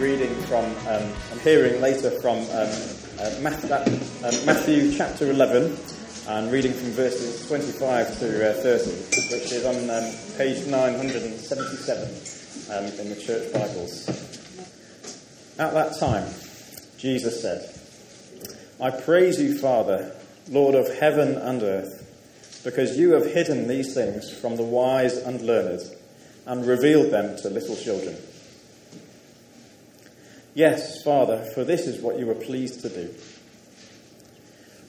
reading from um, and hearing later from um, uh, Matthew, uh, Matthew, chapter 11 and reading from verses 25 to uh, 30, which is on um, page 977 um, in the church Bibles. At that time, Jesus said, I praise you, Father, Lord of heaven and earth, because you have hidden these things from the wise and learned and revealed them to little children. Yes, Father, for this is what you were pleased to do.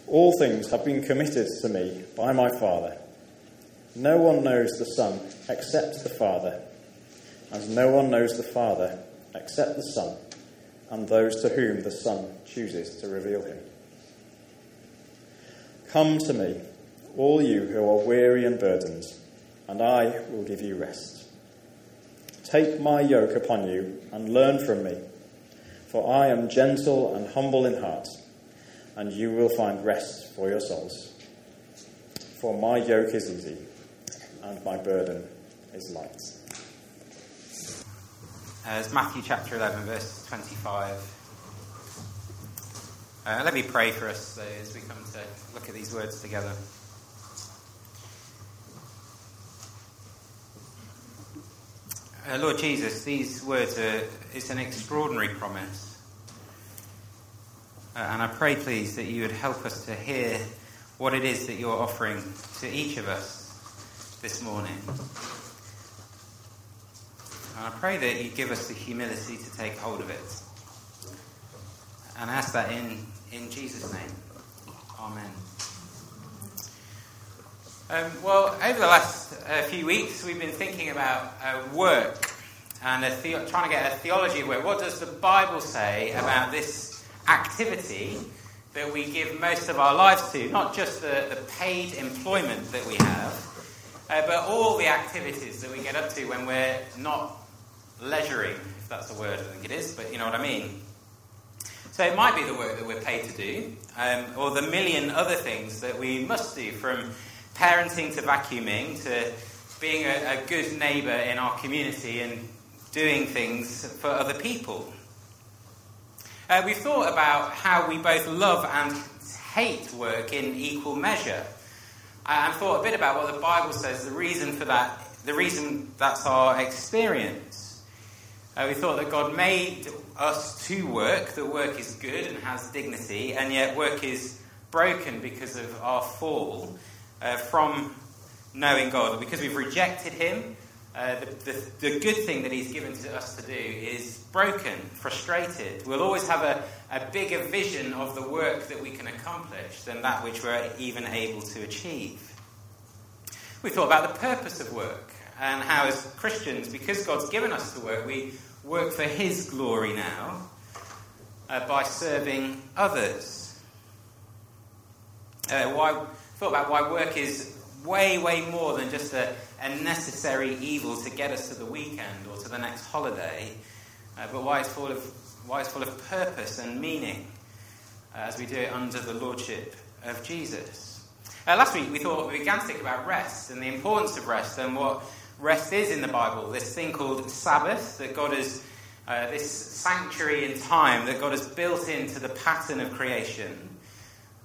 All things have been committed to me by my Father. No one knows the Son except the Father, and no one knows the Father except the Son, and those to whom the Son chooses to reveal him. Come to me, all you who are weary and burdened, and I will give you rest. Take my yoke upon you and learn from me for I am gentle and humble in heart, and you will find rest for your souls. For my yoke is easy, and my burden is light. As Matthew chapter 11, verse 25. Uh, let me pray for us uh, as we come to look at these words together. Uh, Lord Jesus, these words are it's an extraordinary promise. Uh, and I pray, please, that you would help us to hear what it is that you're offering to each of us this morning. And I pray that you give us the humility to take hold of it. And ask that in, in Jesus' name. Amen. Um, well, over the last uh, few weeks, we've been thinking about uh, work and the- trying to get a theology of work. What does the Bible say about this activity that we give most of our lives to? Not just the, the paid employment that we have, uh, but all the activities that we get up to when we're not leisuring, if that's the word, I think it is, but you know what I mean. So it might be the work that we're paid to do, um, or the million other things that we must do, from parenting to vacuuming to being a, a good neighbour in our community and doing things for other people. Uh, we've thought about how we both love and hate work in equal measure, and thought a bit about what the Bible says, the reason for that, the reason that's our experience. Uh, we thought that God made us to work, that work is good and has dignity, and yet work is broken because of our fall uh, from knowing God. Because we've rejected Him, uh, the, the, the, good thing that He's given to us to do is broken, frustrated. We'll always have a, a bigger vision of the work that we can accomplish than that which we're even able to achieve. We thought about the purpose of work and how, as Christians, because God's given us the work, we work for His glory now uh, by serving others. Uh, why, thought about why work is way, way more than just a, a necessary evil to get us to the weekend or to the next holiday, uh, but why it's full of why it's full of purpose and meaning uh, as we do it under the lordship of Jesus. Uh, last week we thought we began to think about rest and the importance of rest and what rest is in the Bible. This thing called Sabbath that God has, uh, this sanctuary in time that God has built into the pattern of creation.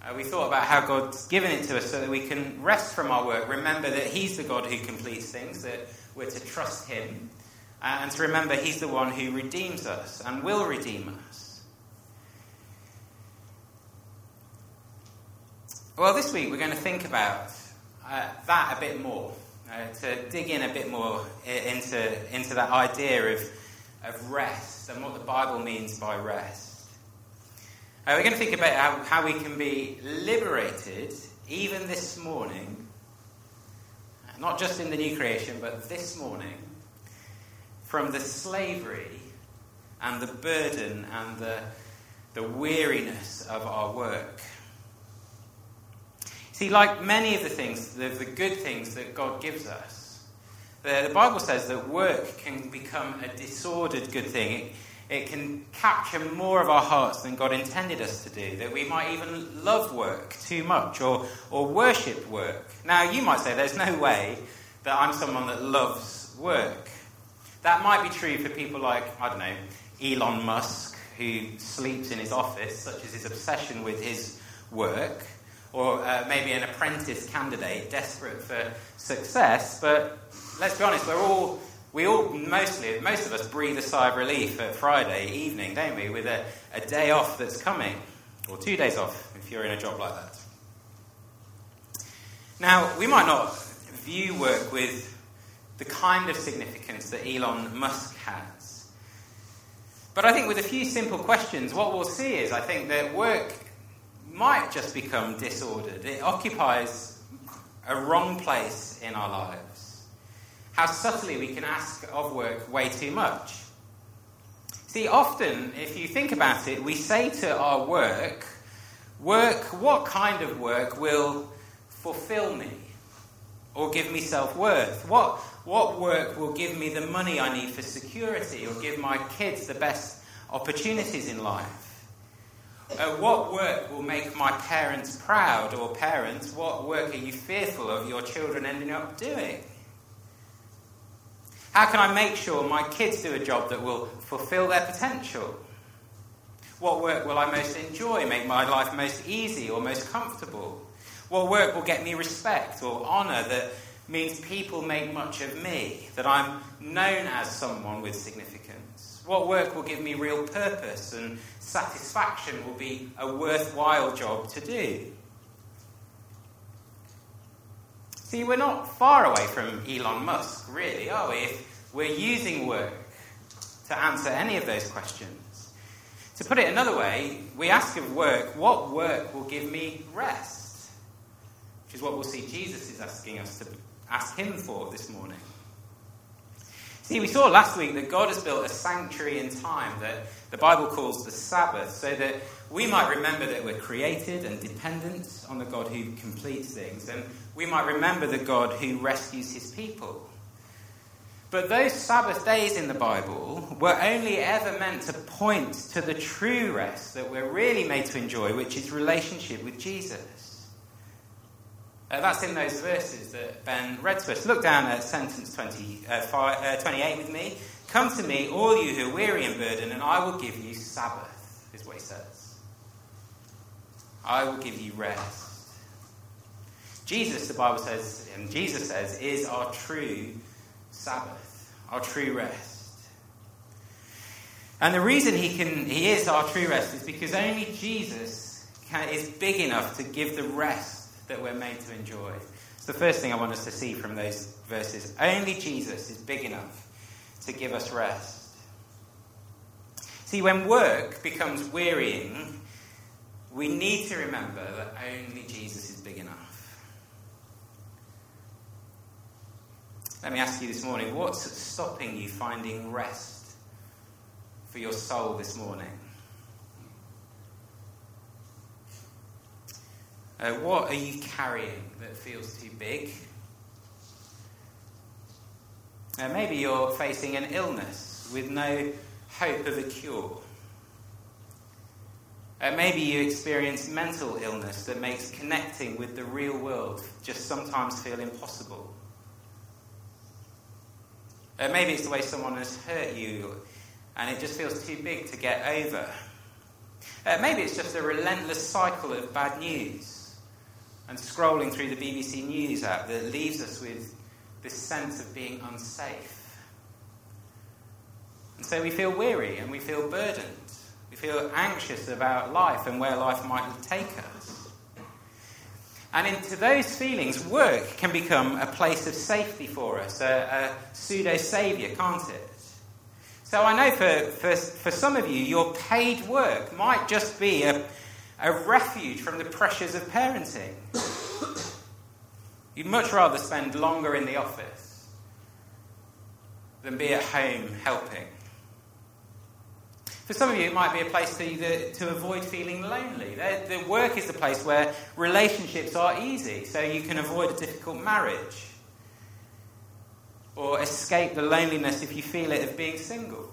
Uh, we thought about how God's given it to us so that we can rest from our work, remember that He's the God who completes things, that we're to trust Him, uh, and to remember He's the one who redeems us and will redeem us. Well, this week we're going to think about uh, that a bit more, uh, to dig in a bit more into, into that idea of, of rest and what the Bible means by rest. Uh, we're going to think about how, how we can be liberated even this morning, not just in the new creation, but this morning, from the slavery and the burden and the, the weariness of our work. See, like many of the things, the, the good things that God gives us, the, the Bible says that work can become a disordered good thing. It, it can capture more of our hearts than God intended us to do, that we might even love work too much or, or worship work. Now, you might say there's no way that I'm someone that loves work. That might be true for people like, I don't know, Elon Musk, who sleeps in his office, such as his obsession with his work, or uh, maybe an apprentice candidate desperate for success. But let's be honest, we're all, we all mostly, most of us breathe a sigh of relief at Friday evening, don't we, with a, a day off that's coming, or two days off if you're in a job like that. Now, we might not view work with the kind of significance that Elon Musk has. But I think with a few simple questions, what we'll see is I think that work might just become disordered. It occupies a wrong place in our lives. How subtly we can ask of work way too much. See, often, if you think about it, we say to our work, work, what kind of work will fulfill me or give me self worth? What, what work will give me the money I need for security or give my kids the best opportunities in life? Uh, what work will make my parents proud, or parents, what work are you fearful of your children ending up doing? How can I make sure my kids do a job that will fulfill their potential? What work will I most enjoy, make my life most easy or most comfortable? What work will get me respect or honour that means people make much of me, that I'm known as someone with significance? What work will give me real purpose and satisfaction will be a worthwhile job to do? See, we're not far away from Elon Musk, really, are we? If we're using work to answer any of those questions. To put it another way, we ask of work, what work will give me rest? Which is what we'll see Jesus is asking us to ask him for this morning. See, we saw last week that God has built a sanctuary in time that the Bible calls the Sabbath, so that we might remember that we're created and dependent on the God who completes things, and we might remember the God who rescues his people. But those Sabbath days in the Bible were only ever meant to point to the true rest that we're really made to enjoy, which is relationship with Jesus. Uh, that's in those verses that Ben read to us. Look down at sentence 20, uh, five, uh, 28 with me. Come to me, all you who are weary and burdened, and I will give you Sabbath, is what he says. I will give you rest. Jesus, the Bible says, and Jesus says, is our true Sabbath, our true rest. And the reason he, can, he is our true rest is because only Jesus can, is big enough to give the rest that we're made to enjoy. It's the first thing I want us to see from those verses. Only Jesus is big enough to give us rest. See, when work becomes wearying, we need to remember that only Jesus is big enough. Let me ask you this morning what's stopping you finding rest for your soul this morning? Uh, what are you carrying that feels too big? Uh, maybe you're facing an illness with no hope of a cure. Uh, maybe you experience mental illness that makes connecting with the real world just sometimes feel impossible. Uh, maybe it's the way someone has hurt you and it just feels too big to get over. Uh, maybe it's just a relentless cycle of bad news and scrolling through the BBC News app that leaves us with this sense of being unsafe. And so we feel weary and we feel burdened. We feel anxious about life and where life might take us. And into those feelings, work can become a place of safety for us, a, a pseudo saviour, can't it? So I know for, for, for some of you, your paid work might just be a, a refuge from the pressures of parenting. You'd much rather spend longer in the office than be at home helping. For some of you, it might be a place to, to avoid feeling lonely. The, the work is the place where relationships are easy, so you can avoid a difficult marriage. Or escape the loneliness, if you feel it, of being single.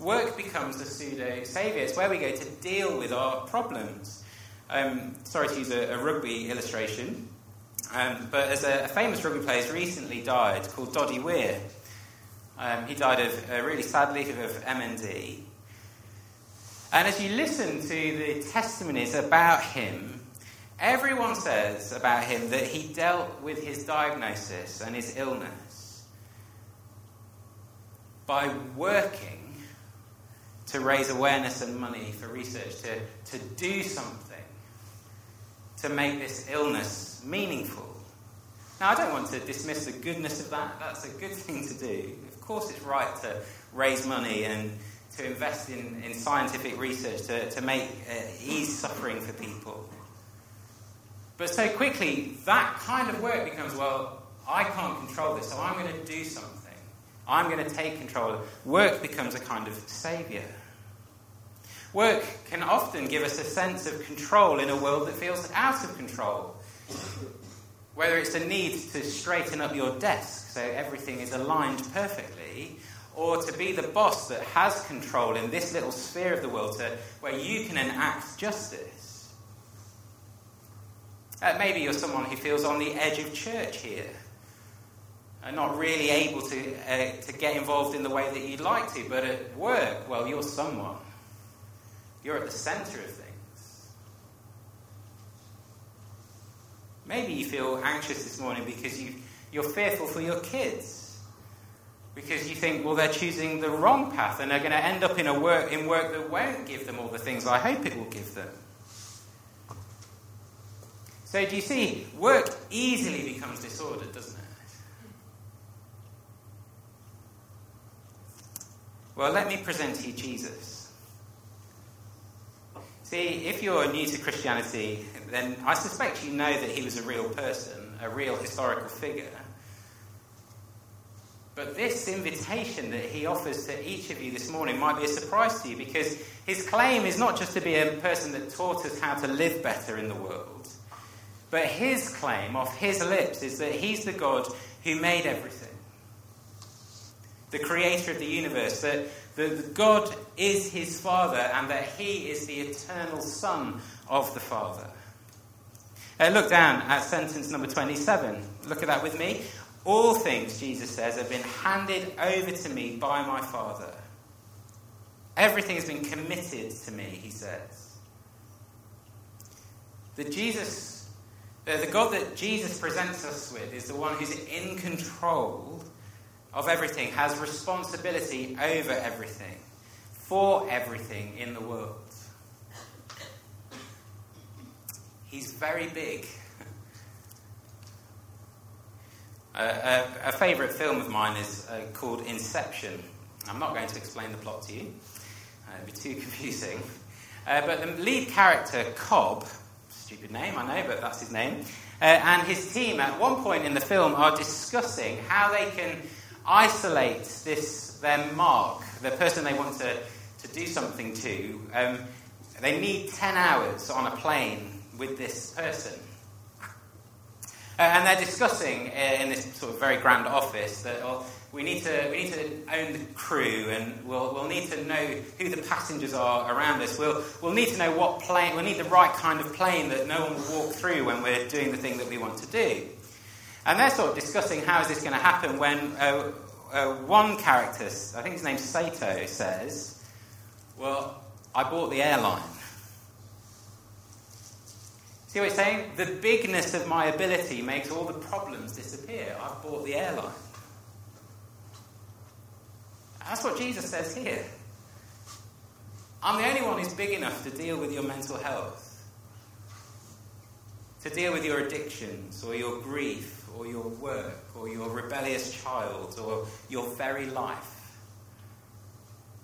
Work becomes the pseudo saviour. It's where we go to deal with our problems. Um, sorry to use a, a rugby illustration, um, but as a, a, famous rugby player has recently died called Doddie Weir. Um, he died of uh, really sad sadly of MND. And as you listen to the testimonies about him, everyone says about him that he dealt with his diagnosis and his illness by working to raise awareness and money for research, to, to do something to make this illness meaningful. Now, I don't want to dismiss the goodness of that. That's a good thing to do. Course, it's right to raise money and to invest in, in scientific research to, to make uh, ease suffering for people. But so quickly, that kind of work becomes well, I can't control this, so I'm going to do something. I'm going to take control. Work becomes a kind of saviour. Work can often give us a sense of control in a world that feels out of control. Whether it's the need to straighten up your desk so everything is aligned perfectly, or to be the boss that has control in this little sphere of the world to, where you can enact justice. Uh, maybe you're someone who feels on the edge of church here and not really able to, uh, to get involved in the way that you'd like to, but at work, well, you're someone. You're at the center of things. Maybe you feel anxious this morning because you, you're fearful for your kids. Because you think, well, they're choosing the wrong path and they're going to end up in, a work, in work that won't give them all the things I hope it will give them. So, do you see, work easily becomes disordered, doesn't it? Well, let me present to you Jesus. See, if you're new to Christianity, then I suspect you know that he was a real person, a real historical figure. But this invitation that he offers to each of you this morning might be a surprise to you because his claim is not just to be a person that taught us how to live better in the world, but his claim off his lips is that he's the God who made everything, the creator of the universe, that that God is his Father and that he is the eternal Son of the Father. Uh, look down at sentence number 27. Look at that with me. All things, Jesus says, have been handed over to me by my Father. Everything has been committed to me, he says. That Jesus, uh, the God that Jesus presents us with, is the one who's in control of everything, has responsibility over everything, for everything in the world. He's very big. a, a, a favourite film of mine is uh, called Inception. I'm not going to explain the plot to you, uh, it'd be too confusing. Uh, but the lead character, Cobb, stupid name, I know, but that's his name, uh, and his team at one point in the film are discussing how they can isolate this their mark, the person they want to, to do something to. Um, they need 10 hours on a plane with this person. Uh, and they're discussing uh, in this sort of very grand office that oh, we, need to, we need to own the crew and we'll, we'll need to know who the passengers are around us. We'll, we'll need to know what plane, we'll need the right kind of plane that no one will walk through when we're doing the thing that we want to do. And they're sort of discussing how is this going to happen when uh, uh, one character, I think his name's Sato, says, Well, I bought the airline. See what he's saying? The bigness of my ability makes all the problems disappear. I've bought the airline. That's what Jesus says here. I'm the only one who's big enough to deal with your mental health to deal with your addictions or your grief or your work or your rebellious child or your very life.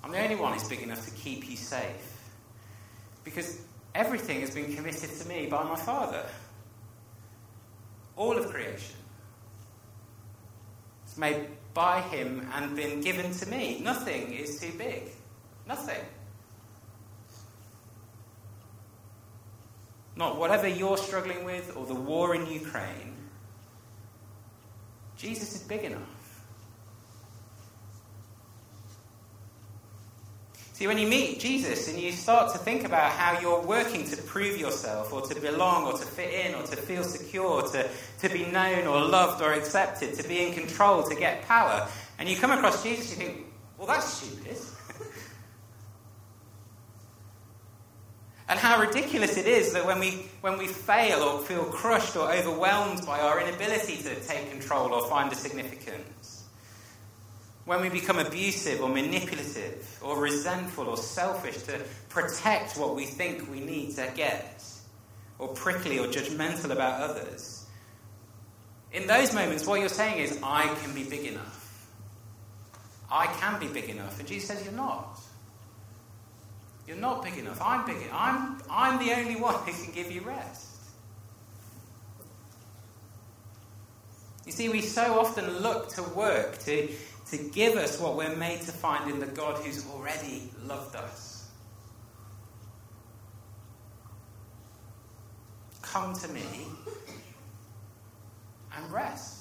I'm the only one who's big enough to keep you safe because everything has been committed to me by my Father. All of creation. It's made by Him and been given to me. Nothing is too big. Nothing. Not whatever you're struggling with or the war in Ukraine. Jesus is big enough. See, when you meet Jesus and you start to think about how you're working to prove yourself or to belong or to fit in or to feel secure, to, to be known or loved or accepted, to be in control, to get power, And you come across Jesus, you think, well, that's stupid. And how ridiculous it is that when we, when we fail or feel crushed or overwhelmed by our inability to take control or find a significance, when we become abusive or manipulative or resentful or selfish to protect what we think we need to get, or prickly or judgmental about others, in those moments, what you're saying is, I can be big enough. I can be big enough. And Jesus says, You're not. You're not big enough. I'm big enough. I'm, I'm the only one who can give you rest. You see, we so often look to work to, to give us what we're made to find in the God who's already loved us. Come to me and rest.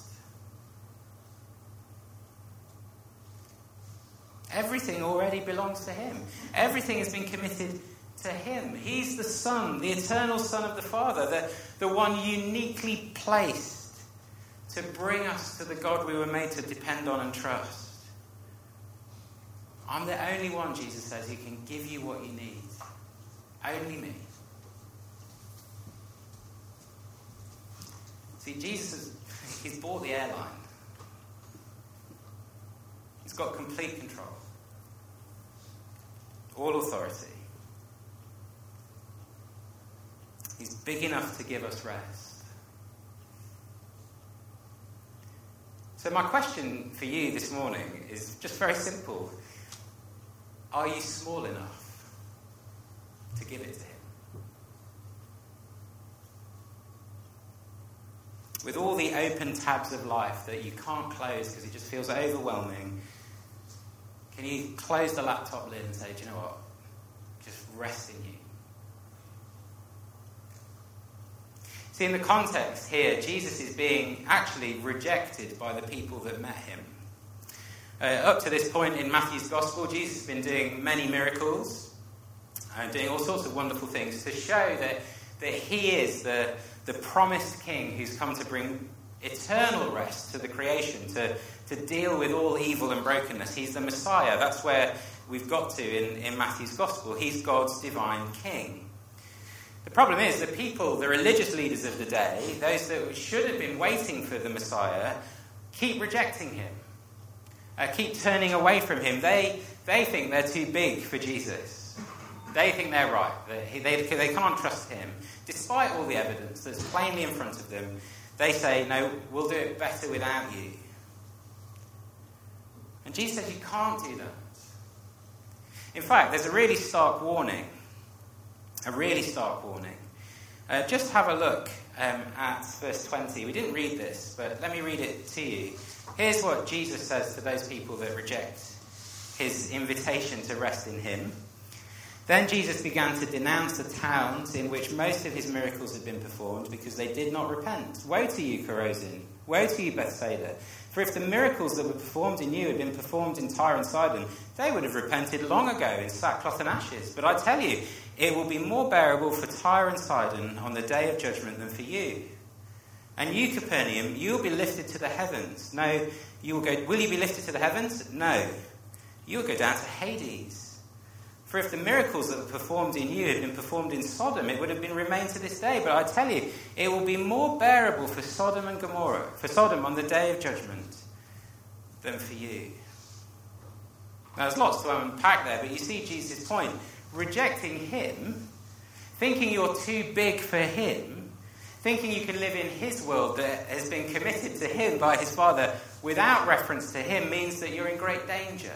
Everything already belongs to Him. Everything has been committed to Him. He's the Son, the eternal Son of the Father, the, the one uniquely placed to bring us to the God we were made to depend on and trust. I'm the only one, Jesus says, who can give you what you need. Only me. See, Jesus has he's bought the airline. He's got complete control all authority. He's big enough to give us rest. So, my question for you this morning is just very simple Are you small enough to give it to Him? With all the open tabs of life that you can't close because it just feels overwhelming can you close the laptop lid and say, do you know what? Just rest in you. See, in the context here, Jesus is being actually rejected by the people that met him. Uh, up to this point in Matthew's Gospel, Jesus has been doing many miracles and doing all sorts of wonderful things to show that, that he is the, the promised king who's come to bring eternal rest to the creation, to, to deal with all evil and brokenness. He's the Messiah. That's where we've got to in, in Matthew's Gospel. He's God's divine king. The problem is the people, the religious leaders of the day, those that should have been waiting for the Messiah, keep rejecting him, uh, keep turning away from him. They, they think they're too big for Jesus. They think they're right. They, they, they can't trust him. Despite all the evidence that's plainly in front of them, they say, No, we'll do it better without you. And Jesus says, You can't do that. In fact, there's a really stark warning. A really stark warning. Uh, just have a look um, at verse 20. We didn't read this, but let me read it to you. Here's what Jesus says to those people that reject his invitation to rest in him. Then Jesus began to denounce the towns in which most of his miracles had been performed because they did not repent. Woe to you, Chorazin! Woe to you, Bethsaida! For if the miracles that were performed in you had been performed in Tyre and Sidon, they would have repented long ago in sackcloth and ashes. But I tell you, it will be more bearable for Tyre and Sidon on the day of judgment than for you. And you, Capernaum, you will be lifted to the heavens. No, you will go. Will you be lifted to the heavens? No, you will go down to Hades. For if the miracles that were performed in you had been performed in Sodom, it would have been remained to this day. But I tell you, it will be more bearable for Sodom and Gomorrah, for Sodom on the day of judgment, than for you. Now, there's lots to unpack there, but you see Jesus' point. Rejecting him, thinking you're too big for him, thinking you can live in his world that has been committed to him by his Father without reference to him, means that you're in great danger.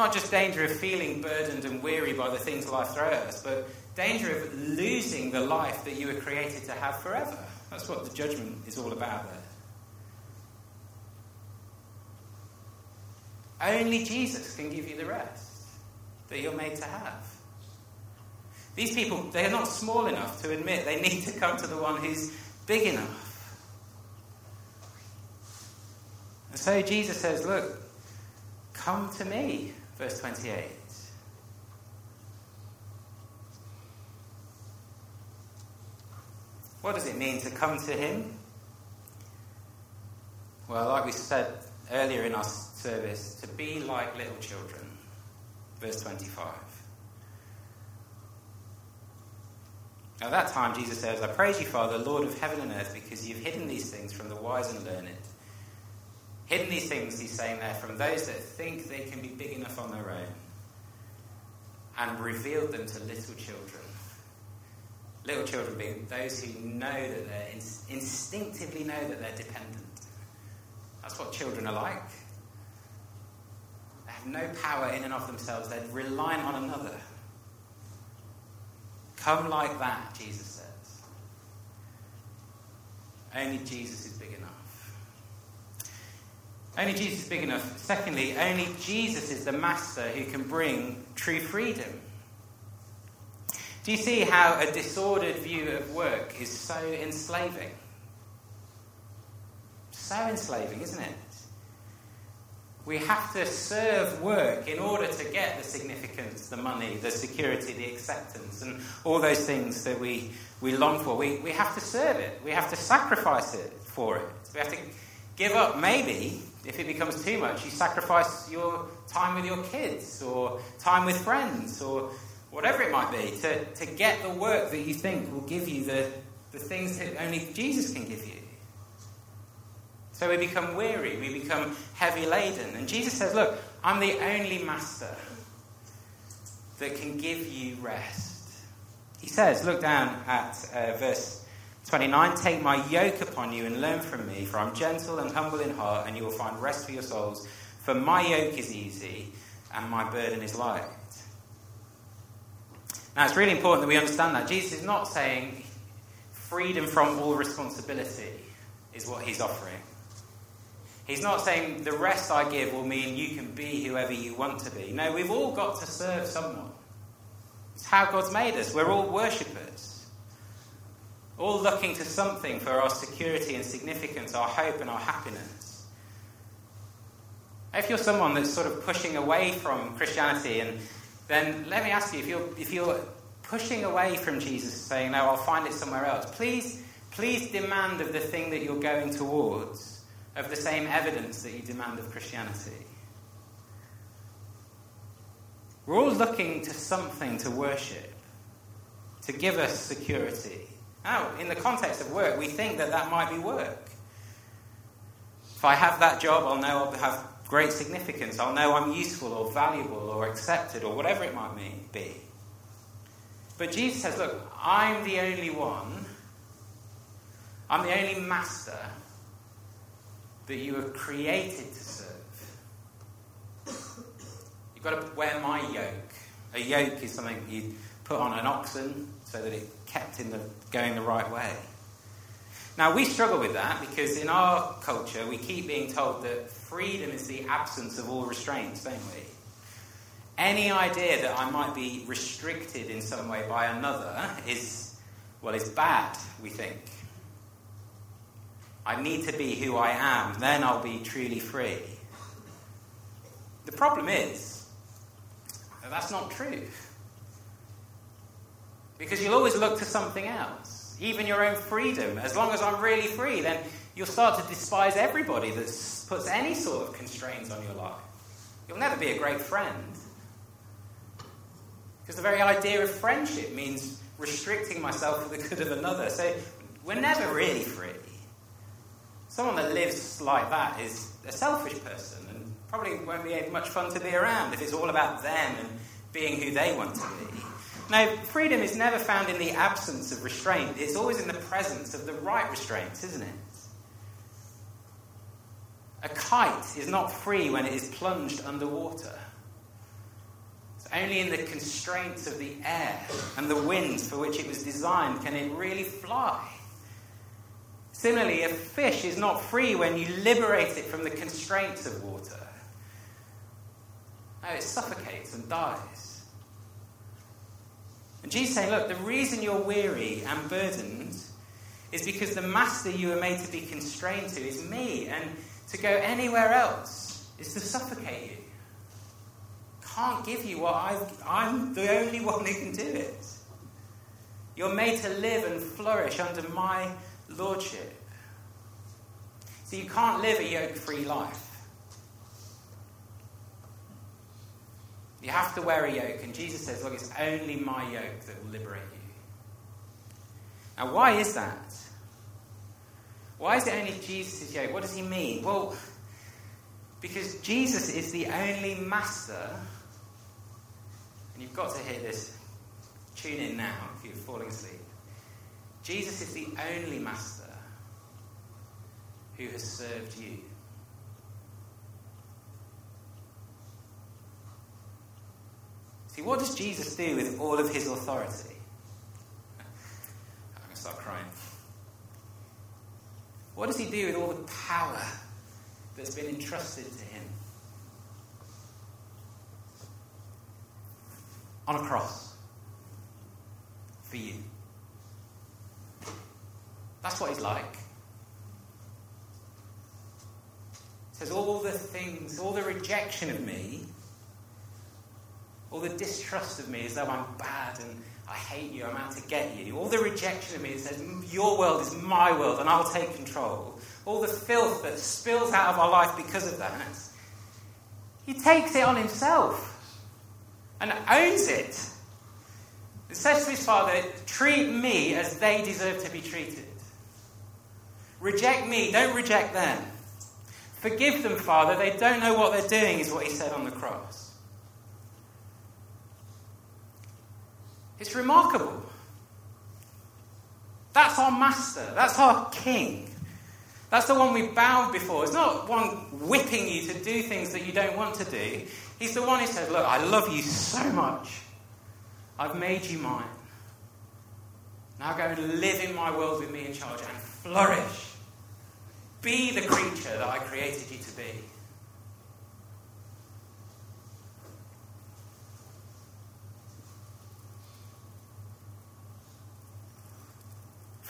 Not just danger of feeling burdened and weary by the things life throws at us, but danger of losing the life that you were created to have forever. That's what the judgment is all about there. Only Jesus can give you the rest that you're made to have. These people, they are not small enough to admit they need to come to the one who's big enough. And so Jesus says, Look, come to me. Verse 28. What does it mean to come to Him? Well, like we said earlier in our service, to be like little children. Verse 25. At that time, Jesus says, I praise you, Father, Lord of heaven and earth, because you've hidden these things from the wise and learned. Hidden these things, he's saying there, from those that think they can be big enough on their own, and revealed them to little children. Little children being those who know that they're instinctively know that they're dependent. That's what children are like. They have no power in and of themselves, they're reliant on another. Come like that, Jesus says. Only Jesus is big enough. Only Jesus is big enough. Secondly, only Jesus is the master who can bring true freedom. Do you see how a disordered view of work is so enslaving? So enslaving, isn't it? We have to serve work in order to get the significance, the money, the security, the acceptance, and all those things that we, we long for. We, we have to serve it. We have to sacrifice it for it. We have to give up, maybe, if it becomes too much, you sacrifice your time with your kids, or time with friends, or whatever it might be, to, to get the work that you think will give you the, the things that only Jesus can give you. So we become weary, we become heavy laden. And Jesus says, Look, I'm the only master that can give you rest. He says, Look down at uh, verse 29 Take my yoke upon you and learn from me, for I'm gentle and humble in heart, and you will find rest for your souls. For my yoke is easy and my burden is light. Now, it's really important that we understand that. Jesus is not saying freedom from all responsibility is what he's offering. He's not saying the rest I give will mean you can be whoever you want to be. No, we've all got to serve someone. It's how God's made us. We're all worshippers. All looking to something for our security and significance, our hope and our happiness. If you're someone that's sort of pushing away from Christianity, and then let me ask you, if you're, if you're pushing away from Jesus, saying, no, I'll find it somewhere else, please, please demand of the thing that you're going towards of the same evidence that you demand of Christianity. We're all looking to something to worship, to give us security. Now, in the context of work, we think that that might be work. If I have that job, I'll know I'll have great significance. I'll know I'm useful or valuable or accepted or whatever it might be. But Jesus says, Look, I'm the only one, I'm the only master that you were created to serve. You've got to wear my yoke. A yoke is something you put on an oxen so that it kept in the going the right way. Now we struggle with that because in our culture we keep being told that freedom is the absence of all restraints, don't we? Any idea that I might be restricted in some way by another is well is bad, we think. I need to be who I am, then I'll be truly free. The problem is that that's not true. Because you'll always look to something else, even your own freedom. As long as I'm really free, then you'll start to despise everybody that puts any sort of constraints on your life. You'll never be a great friend. Because the very idea of friendship means restricting myself for the good of another. So we're never really free. Someone that lives like that is a selfish person and probably won't be much fun to be around if it's all about them and being who they want to be. Now, freedom is never found in the absence of restraint, it's always in the presence of the right restraints, isn't it? A kite is not free when it is plunged underwater. It's only in the constraints of the air and the winds for which it was designed can it really fly. Similarly, a fish is not free when you liberate it from the constraints of water. No, it suffocates and dies. And Jesus saying, look, the reason you're weary and burdened is because the master you were made to be constrained to is me, and to go anywhere else is to suffocate you. Can't give you what I've, I'm the only one who can do it. You're made to live and flourish under my lordship. So you can't live a yoke free life. You have to wear a yoke, and Jesus says, Look, it's only my yoke that will liberate you. Now, why is that? Why is it only Jesus' yoke? What does he mean? Well, because Jesus is the only master, and you've got to hear this. Tune in now if you're falling asleep. Jesus is the only master who has served you. See, what does Jesus do with all of his authority? I'm going to start crying. What does he do with all the power that's been entrusted to him? On a cross. For you. That's what he's like. says all the things, all the rejection of me all the distrust of me as though I'm bad and I hate you, I'm out to get you. All the rejection of me that says, Your world is my world and I'll take control. All the filth that spills out of our life because of that. He takes it on himself and owns it. It says to his father, Treat me as they deserve to be treated. Reject me, don't reject them. Forgive them, Father, they don't know what they're doing, is what he said on the cross. It's remarkable. That's our master. That's our king. That's the one we bowed before. It's not one whipping you to do things that you don't want to do. He's the one who says, Look, I love you so much. I've made you mine. Now go and live in my world with me in charge and flourish. Be the creature that I created you to be.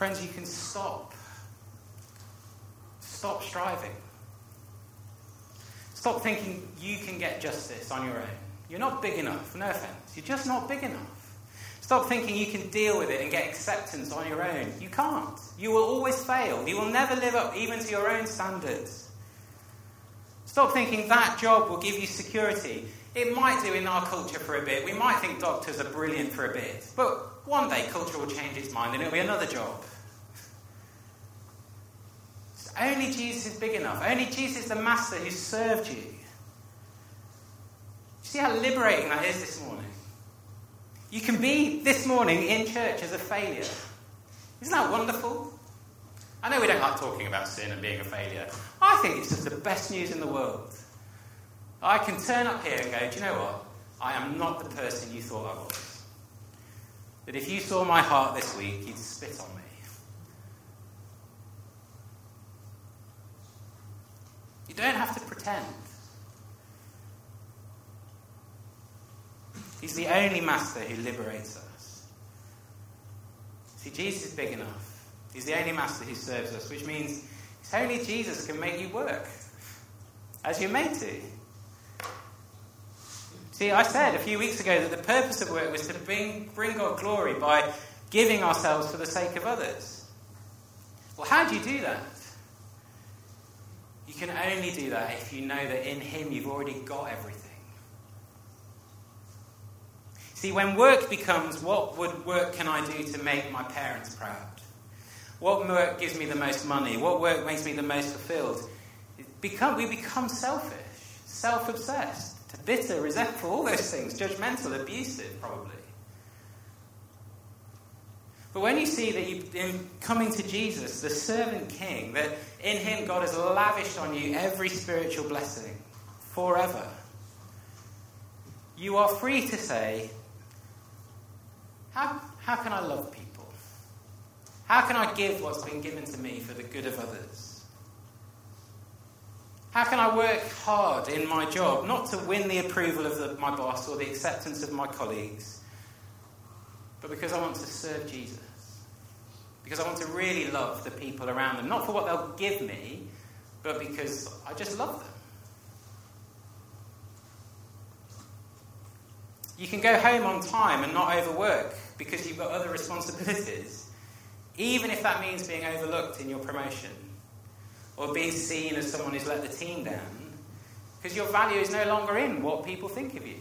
Friends, you can stop. Stop striving. Stop thinking you can get justice on your own. You're not big enough, no offense. You're just not big enough. Stop thinking you can deal with it and get acceptance on your own. You can't. You will always fail. You will never live up even to your own standards. Stop thinking that job will give you security. It might do in our culture for a bit. We might think doctors are brilliant for a bit. But one day culture will change its mind and it'll be another job. Only Jesus is big enough. Only Jesus is the master who served you. See how liberating that is this morning? You can be this morning in church as a failure. Isn't that wonderful? I know we don't like talking about sin and being a failure. I think it's just the best news in the world. I can turn up here and go, do you know what? I am not the person you thought I was. That if you saw my heart this week, you'd spit on me. You don't have to pretend. He's the only master who liberates us. See, Jesus is big enough. He's the only master who serves us, which means it's only Jesus can make you work as you're made to. See, I said a few weeks ago that the purpose of work was to bring, bring God glory by giving ourselves for the sake of others. Well, how do you do that? You can only do that if you know that in Him you've already got everything. See, when work becomes what would work can I do to make my parents proud? What work gives me the most money? What work makes me the most fulfilled? Become, we become selfish, self obsessed, bitter, resentful, all those things, judgmental, abusive, probably. But when you see that you, in coming to Jesus, the servant king, that in him God has lavished on you every spiritual blessing forever, you are free to say, how, how can I love people? How can I give what's been given to me for the good of others? How can I work hard in my job, not to win the approval of the, my boss or the acceptance of my colleagues, but because I want to serve Jesus. Because I want to really love the people around them. Not for what they'll give me, but because I just love them. You can go home on time and not overwork because you've got other responsibilities, even if that means being overlooked in your promotion, or being seen as someone who's let the team down, because your value is no longer in what people think of you.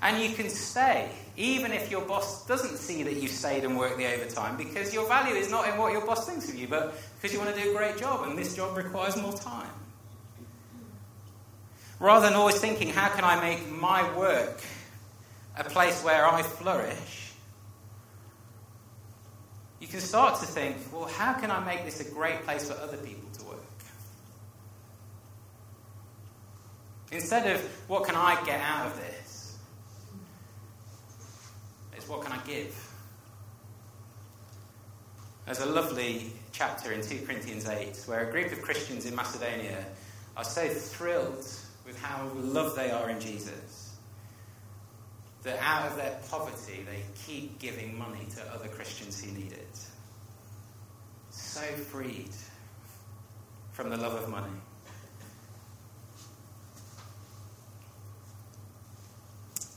And you can stay, even if your boss doesn't see that you've stayed and worked the overtime, because your value is not in what your boss thinks of you, but because you want to do a great job, and this job requires more time. Rather than always thinking, how can I make my work a place where I flourish? You can start to think, well, how can I make this a great place for other people to work? Instead of, what can I get out of this? It's, what can I give? There's a lovely chapter in 2 Corinthians 8 where a group of Christians in Macedonia are so thrilled with how loved they are in Jesus that out of their poverty they keep giving money to other Christians who need it. So freed from the love of money.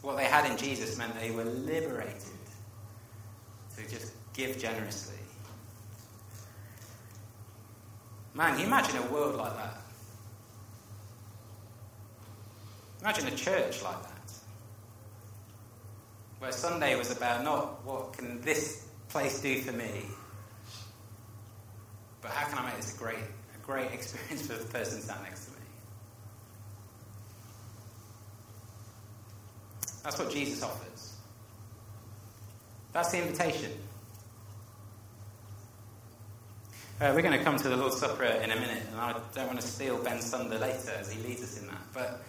What they had in Jesus meant they were liberated to just give generously. Man, can you imagine a world like that? Imagine a church like that. Where Sunday was about not what can this place do for me, but how can I make this a great, a great experience for the person standing next to me? That's what Jesus offers. That's the invitation. Uh, we're going to come to the Lord's Supper in a minute, and I don't want to steal Ben's thunder later as he leads us in that. But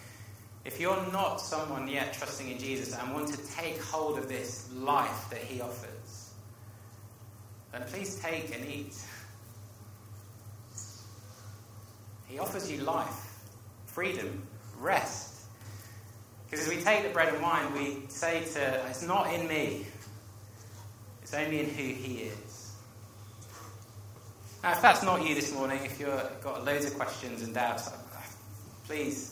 if you're not someone yet trusting in Jesus and want to take hold of this life that he offers, then please take and eat. He offers you life, freedom, rest, because as we take the bread and wine, we say to, it's not in me, it's only in who He is. Now, if that's not you this morning, if you've got loads of questions and doubts, please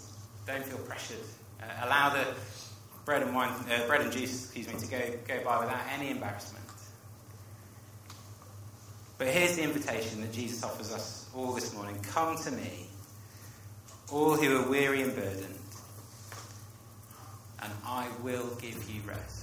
don't feel pressured. Uh, allow the bread and wine, uh, bread and juice, excuse me, to go, go by without any embarrassment. But here's the invitation that Jesus offers us all this morning Come to me, all who are weary and burdened and I will give you rest.